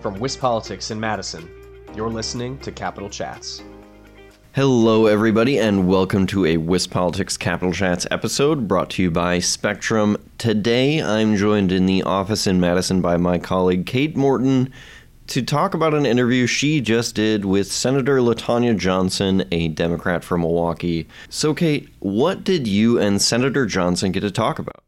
From WisPolitics in Madison, you're listening to Capitol Chats. Hello, everybody, and welcome to a WisPolitics Capitol Chats episode brought to you by Spectrum. Today, I'm joined in the office in Madison by my colleague Kate Morton to talk about an interview she just did with Senator LaTonya Johnson, a Democrat from Milwaukee. So, Kate, what did you and Senator Johnson get to talk about?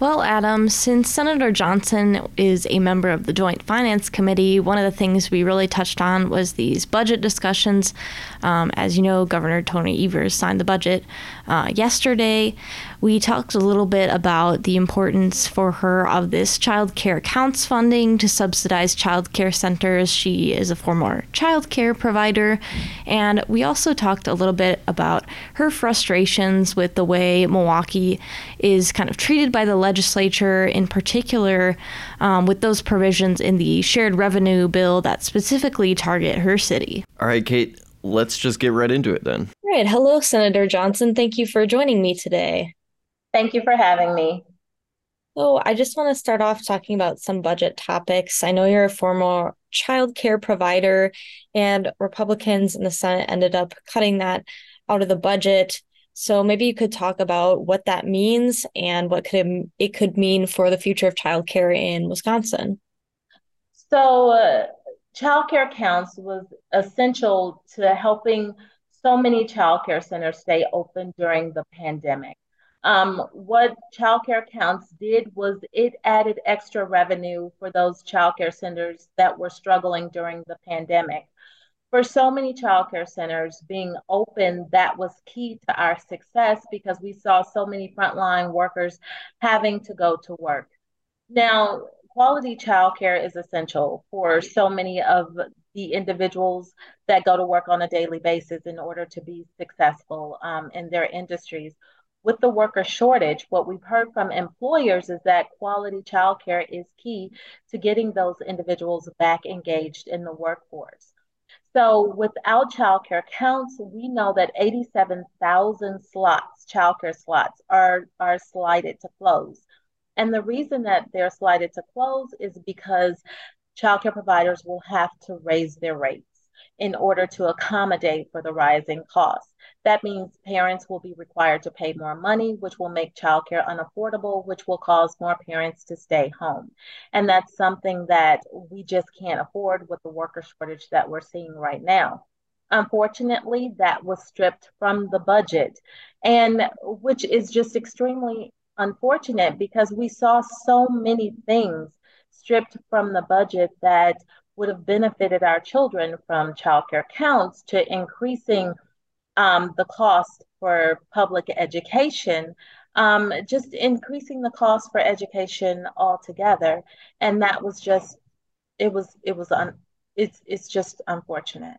Well, Adam, since Senator Johnson is a member of the Joint Finance Committee, one of the things we really touched on was these budget discussions. Um, as you know, Governor Tony Evers signed the budget uh, yesterday. We talked a little bit about the importance for her of this child care counts funding to subsidize child care centers. She is a former child care provider. And we also talked a little bit about her frustrations with the way Milwaukee is kind of treated by the legislature, in particular um, with those provisions in the shared revenue bill that specifically target her city. All right, Kate, let's just get right into it then. All right. Hello, Senator Johnson. Thank you for joining me today. Thank you for having me. So, I just want to start off talking about some budget topics. I know you're a former child care provider, and Republicans in the Senate ended up cutting that out of the budget. So, maybe you could talk about what that means and what could it could mean for the future of childcare in Wisconsin. So, uh, child care counts was essential to helping so many child care centers stay open during the pandemic. Um, what child care counts did was it added extra revenue for those child care centers that were struggling during the pandemic. For so many child care centers being open, that was key to our success because we saw so many frontline workers having to go to work. Now, quality childcare is essential for so many of the individuals that go to work on a daily basis in order to be successful um, in their industries with the worker shortage, what we've heard from employers is that quality childcare is key to getting those individuals back engaged in the workforce. So without childcare counts, we know that 87,000 slots, childcare slots, are, are slated to close. And the reason that they're slated to close is because childcare providers will have to raise their rates in order to accommodate for the rising costs. That means parents will be required to pay more money, which will make childcare unaffordable, which will cause more parents to stay home. And that's something that we just can't afford with the worker shortage that we're seeing right now. Unfortunately, that was stripped from the budget, and which is just extremely unfortunate because we saw so many things stripped from the budget that would have benefited our children from childcare counts to increasing um, the cost for public education, um, just increasing the cost for education altogether. And that was just, it was, it was, un, it's, it's just unfortunate.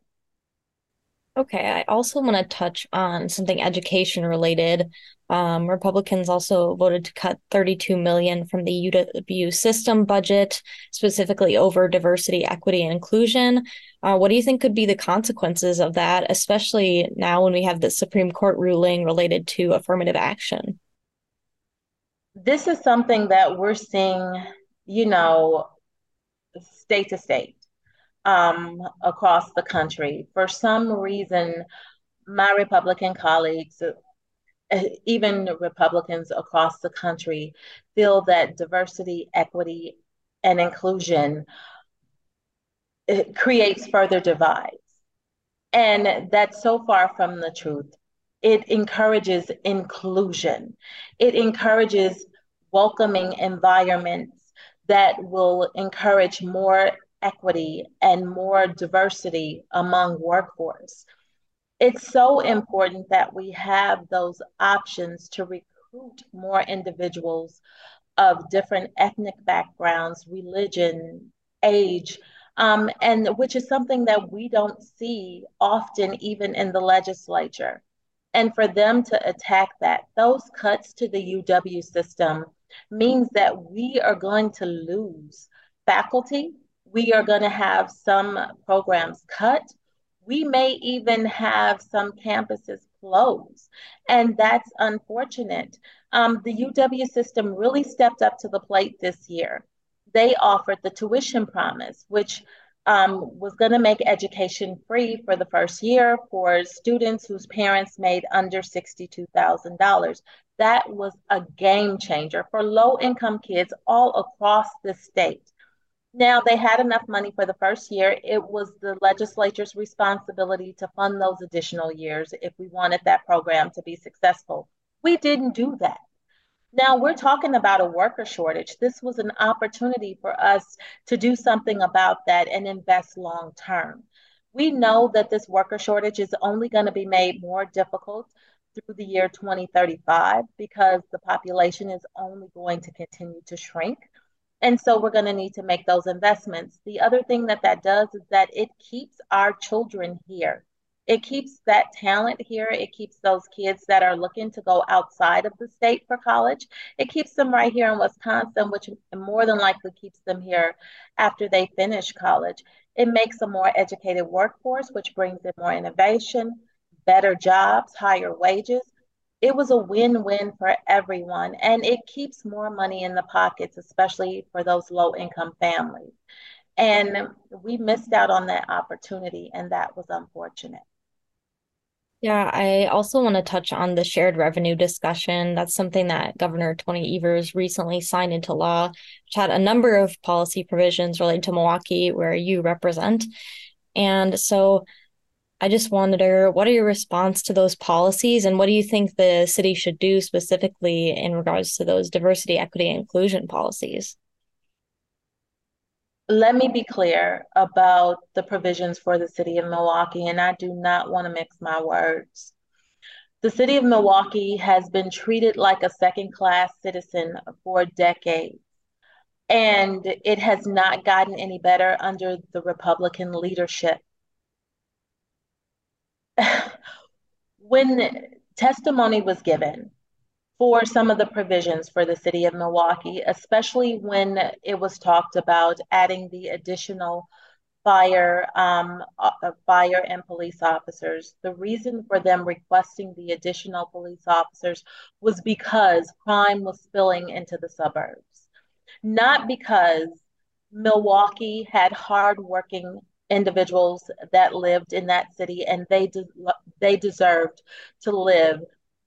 Okay, I also want to touch on something education related. Um, Republicans also voted to cut 32 million from the UW system budget, specifically over diversity, equity, and inclusion. Uh, what do you think could be the consequences of that, especially now when we have the Supreme Court ruling related to affirmative action? This is something that we're seeing, you know, state to state um, across the country. For some reason, my Republican colleagues, Eh, even Republicans across the country, feel that diversity, equity, and inclusion eh, creates further divides. And that's so far from the truth. It encourages inclusion, it encourages welcoming environments that will encourage more equity and more diversity among workforce. It's so important that we have those options to recruit more individuals of different ethnic backgrounds, religion, age, um, and which is something that we don't see often even in the legislature. And for them to attack that, those cuts to the UW system means that we are going to lose faculty we are going to have some programs cut. We may even have some campuses close, and that's unfortunate. Um, the UW system really stepped up to the plate this year. they offered the tuition promise, which um, was going to make education free for the first year for students whose parents made under $62,000. That was a game changer for low income kids all across the state. Now, they had enough money for the first year. It was the legislature's responsibility to fund those additional years if we wanted that program to be successful. We didn't do that. Now we're talking about a worker shortage. This was an opportunity for us to do something about that and invest long term. We know that this worker shortage is only going to be made more difficult through the year 2035 because the population is only going to continue to shrink. And so we're going to need to make those investments. The other thing that that does is that it keeps our children here it keeps that talent here. It keeps those kids that are looking to go outside of the state for college. It keeps them right here in Wisconsin, which more than likely keeps them here after they finish college. It makes a more educated workforce, which brings in more innovation, better jobs, higher wages. It was a win win for everyone, and it keeps more money in the pockets, especially for those low income families. And we missed out on that opportunity, and that was unfortunate. Yeah, I also want to touch on the shared revenue discussion. That's something that Governor Tony Evers recently signed into law, which had a number of policy provisions related to Milwaukee, where you represent. And so I just wonder what are your response to those policies and what do you think the city should do specifically in regards to those diversity, equity, and inclusion policies? let me be clear about the provisions for the city of Milwaukee, and I do not want to mix my words. The city of Milwaukee has been treated like a second class citizen for decades, and it has not gotten any better under the Republican leadership. When testimony was given for some of the provisions for the city of Milwaukee, especially when it was talked about adding the additional fire, um, uh, fire and police officers. The reason for them requesting the additional police officers was because crime was spilling into the suburbs, not because Milwaukee had hardworking individuals that lived in that city and they de- they deserved to live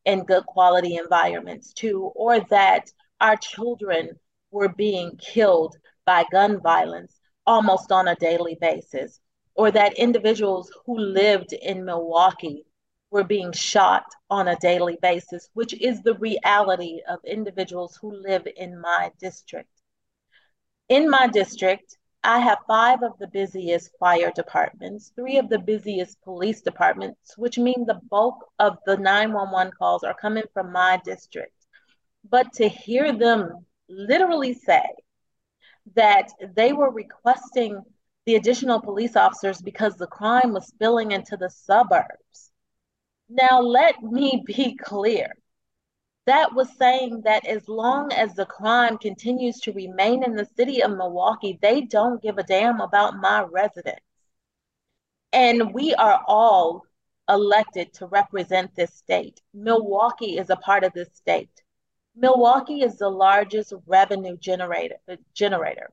in good quality environments too, or that our children were being killed by gun violence almost on a daily basis, or that individuals who lived in Milwaukee were being shot on a daily basis, which is the reality of individuals who live in my district. In my district, I have five of the busiest fire departments, three of the busiest police departments, which mean the bulk of the 911 calls are coming from my district. But to hear them literally say that they were requesting the additional police officers because the crime was spilling into the suburbs. Now, let me be clear that was saying that as long as the crime continues to remain in the city of Milwaukee, they don't give a damn about my residents. And we are all elected to represent this state. Milwaukee is a part of this state. Milwaukee is the largest revenue generator. generator.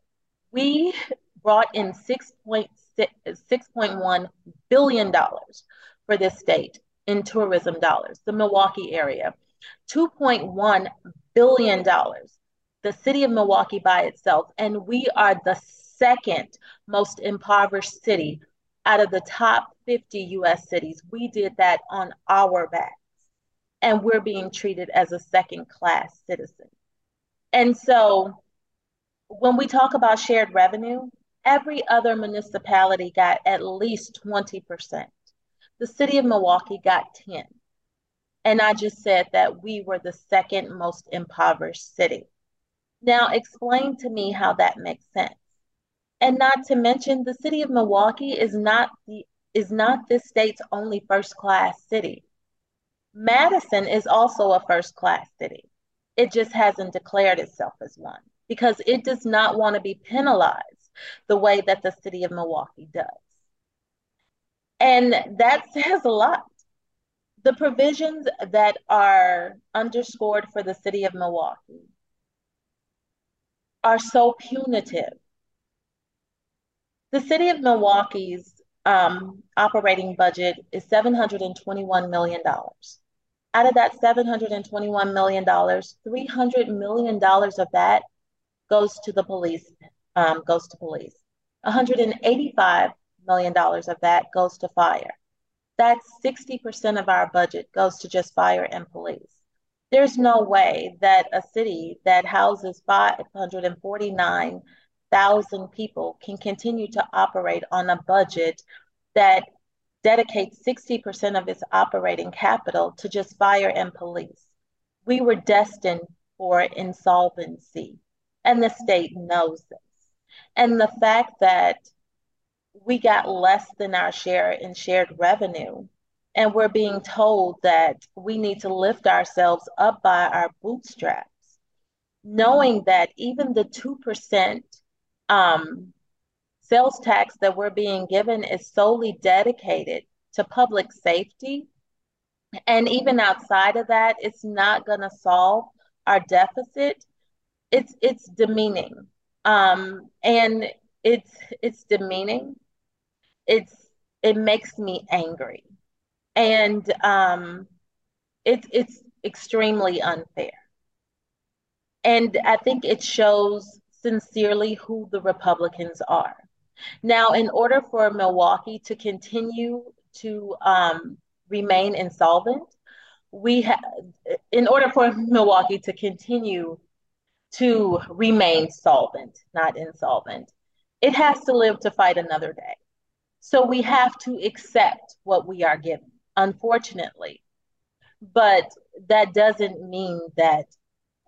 We brought in $6.1 billion for this state in tourism dollars, the Milwaukee area. $2.1 billion, the city of Milwaukee by itself. And we are the second most impoverished city out of the top 50 US cities. We did that on our backs. And we're being treated as a second class citizen. And so when we talk about shared revenue, every other municipality got at least 20%. The city of Milwaukee got 10. And I just said that we were the second most impoverished city. Now, explain to me how that makes sense. And not to mention, the city of Milwaukee is not the is not this state's only first class city. Madison is also a first class city. It just hasn't declared itself as one because it does not want to be penalized the way that the city of Milwaukee does. And that says a lot the provisions that are underscored for the city of Milwaukee are so punitive. The city of Milwaukee's um, operating budget is $721 million. Out of that $721 million, $300 million of that goes to the police, um, goes to police. $185 million of that goes to fire. That's 60% of our budget goes to just fire and police. There's no way that a city that houses 549,000 people can continue to operate on a budget that dedicates 60% of its operating capital to just fire and police. We were destined for insolvency, and the state knows this. And the fact that we got less than our share in shared revenue, and we're being told that we need to lift ourselves up by our bootstraps, knowing that even the 2% um, sales tax that we're being given is solely dedicated to public safety. And even outside of that, it's not going to solve our deficit. It's it's demeaning, um, and it's it's demeaning. It's it makes me angry, and um, it's it's extremely unfair. And I think it shows sincerely who the Republicans are. Now, in order for Milwaukee to continue to um, remain insolvent, we have, in order for Milwaukee to continue to remain solvent, not insolvent, it has to live to fight another day. So we have to accept what we are given, unfortunately. But that doesn't mean that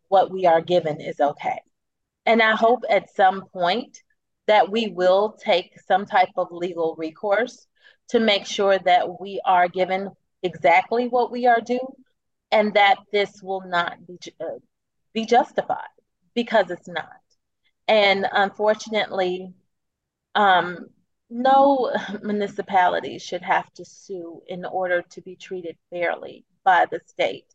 what we are given is okay. And I hope at some point that we will take some type of legal recourse to make sure that we are given exactly what we are due and that this will not be, uh, be justified because it's not. And unfortunately, um, no municipality should have to sue in order to be treated fairly by the state.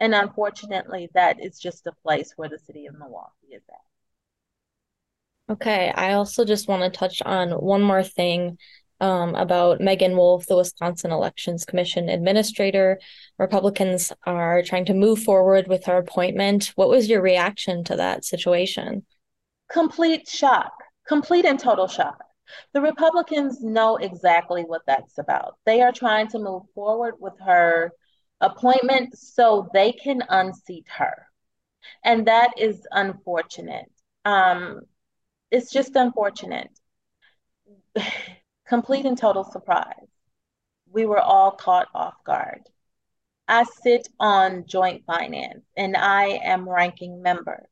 And unfortunately, that is just a place where the city of Milwaukee is at. Okay, I also just want to touch on one more thing um, about Meagan Wolfe, the Wisconsin Elections Commission administrator. Republicans are trying to move forward with her appointment. What was your reaction to that situation? Complete shock, complete and total shock. The Republicans know exactly what that's about. They are trying to move forward with her appointment so they can unseat her. And that is unfortunate. Um, it's just unfortunate. Complete and total surprise. We were all caught off guard. I sit on joint finance and I am ranking member,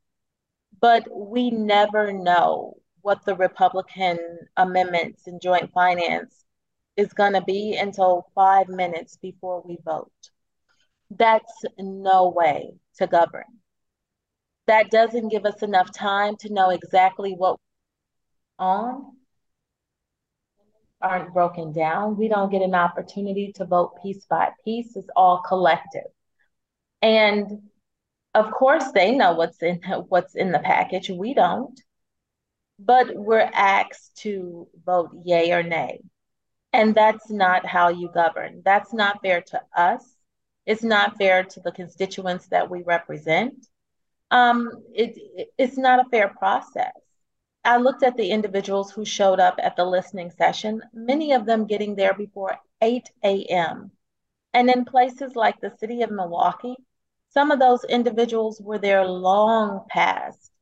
but we never know what the Republican amendments in joint finance is going to be until five minutes before we vote. That's no way to govern. That doesn't give us enough time to know exactly what on aren't broken down. We don't get an opportunity to vote piece by piece. It's all collective. And of course they know what's in what's in the package. We don't. But we're asked to vote yay or nay. And that's not how you govern. That's not fair to us. It's not fair to the constituents that we represent. Um, it, it's not a fair process. I looked at the individuals who showed up at the listening session, many of them getting there before 8 a.m. And in places like the city of Milwaukee, some of those individuals were there long past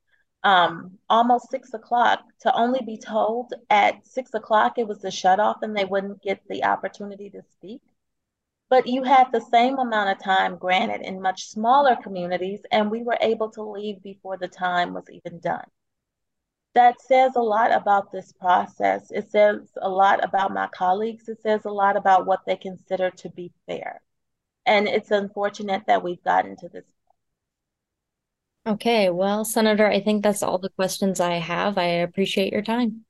um, almost six o'clock to only be told at six o'clock it was the shut off and they wouldn't get the opportunity to speak. But you had the same amount of time granted in much smaller communities, and we were able to leave before the time was even done that says a lot about this process. It says a lot about my colleagues. It says a lot about what they consider to be fair. And it's unfortunate that we've gotten to this. Okay, well, Senator, I think that's all the questions I have. I appreciate your time.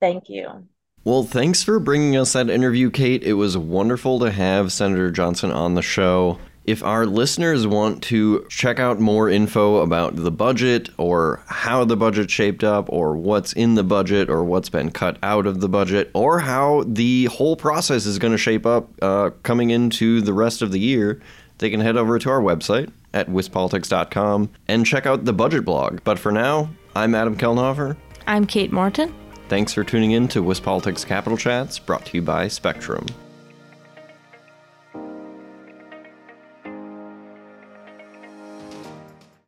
Thank you. Well, thanks for bringing us that interview, Kate. It was wonderful to have Senator Johnson on the show. If our listeners want to check out more info about the budget or how the budget shaped up or what's in the budget or what's been cut out of the budget or how the whole process is going to shape up uh, coming into the rest of the year, they can head over to our website at wispolitics.com and check out the budget blog. But for now, I'm Adam Kelnhofer. I'm Kate Morton. Thanks for tuning in to WisPolitics Capitol Chats, brought to you by Spectrum.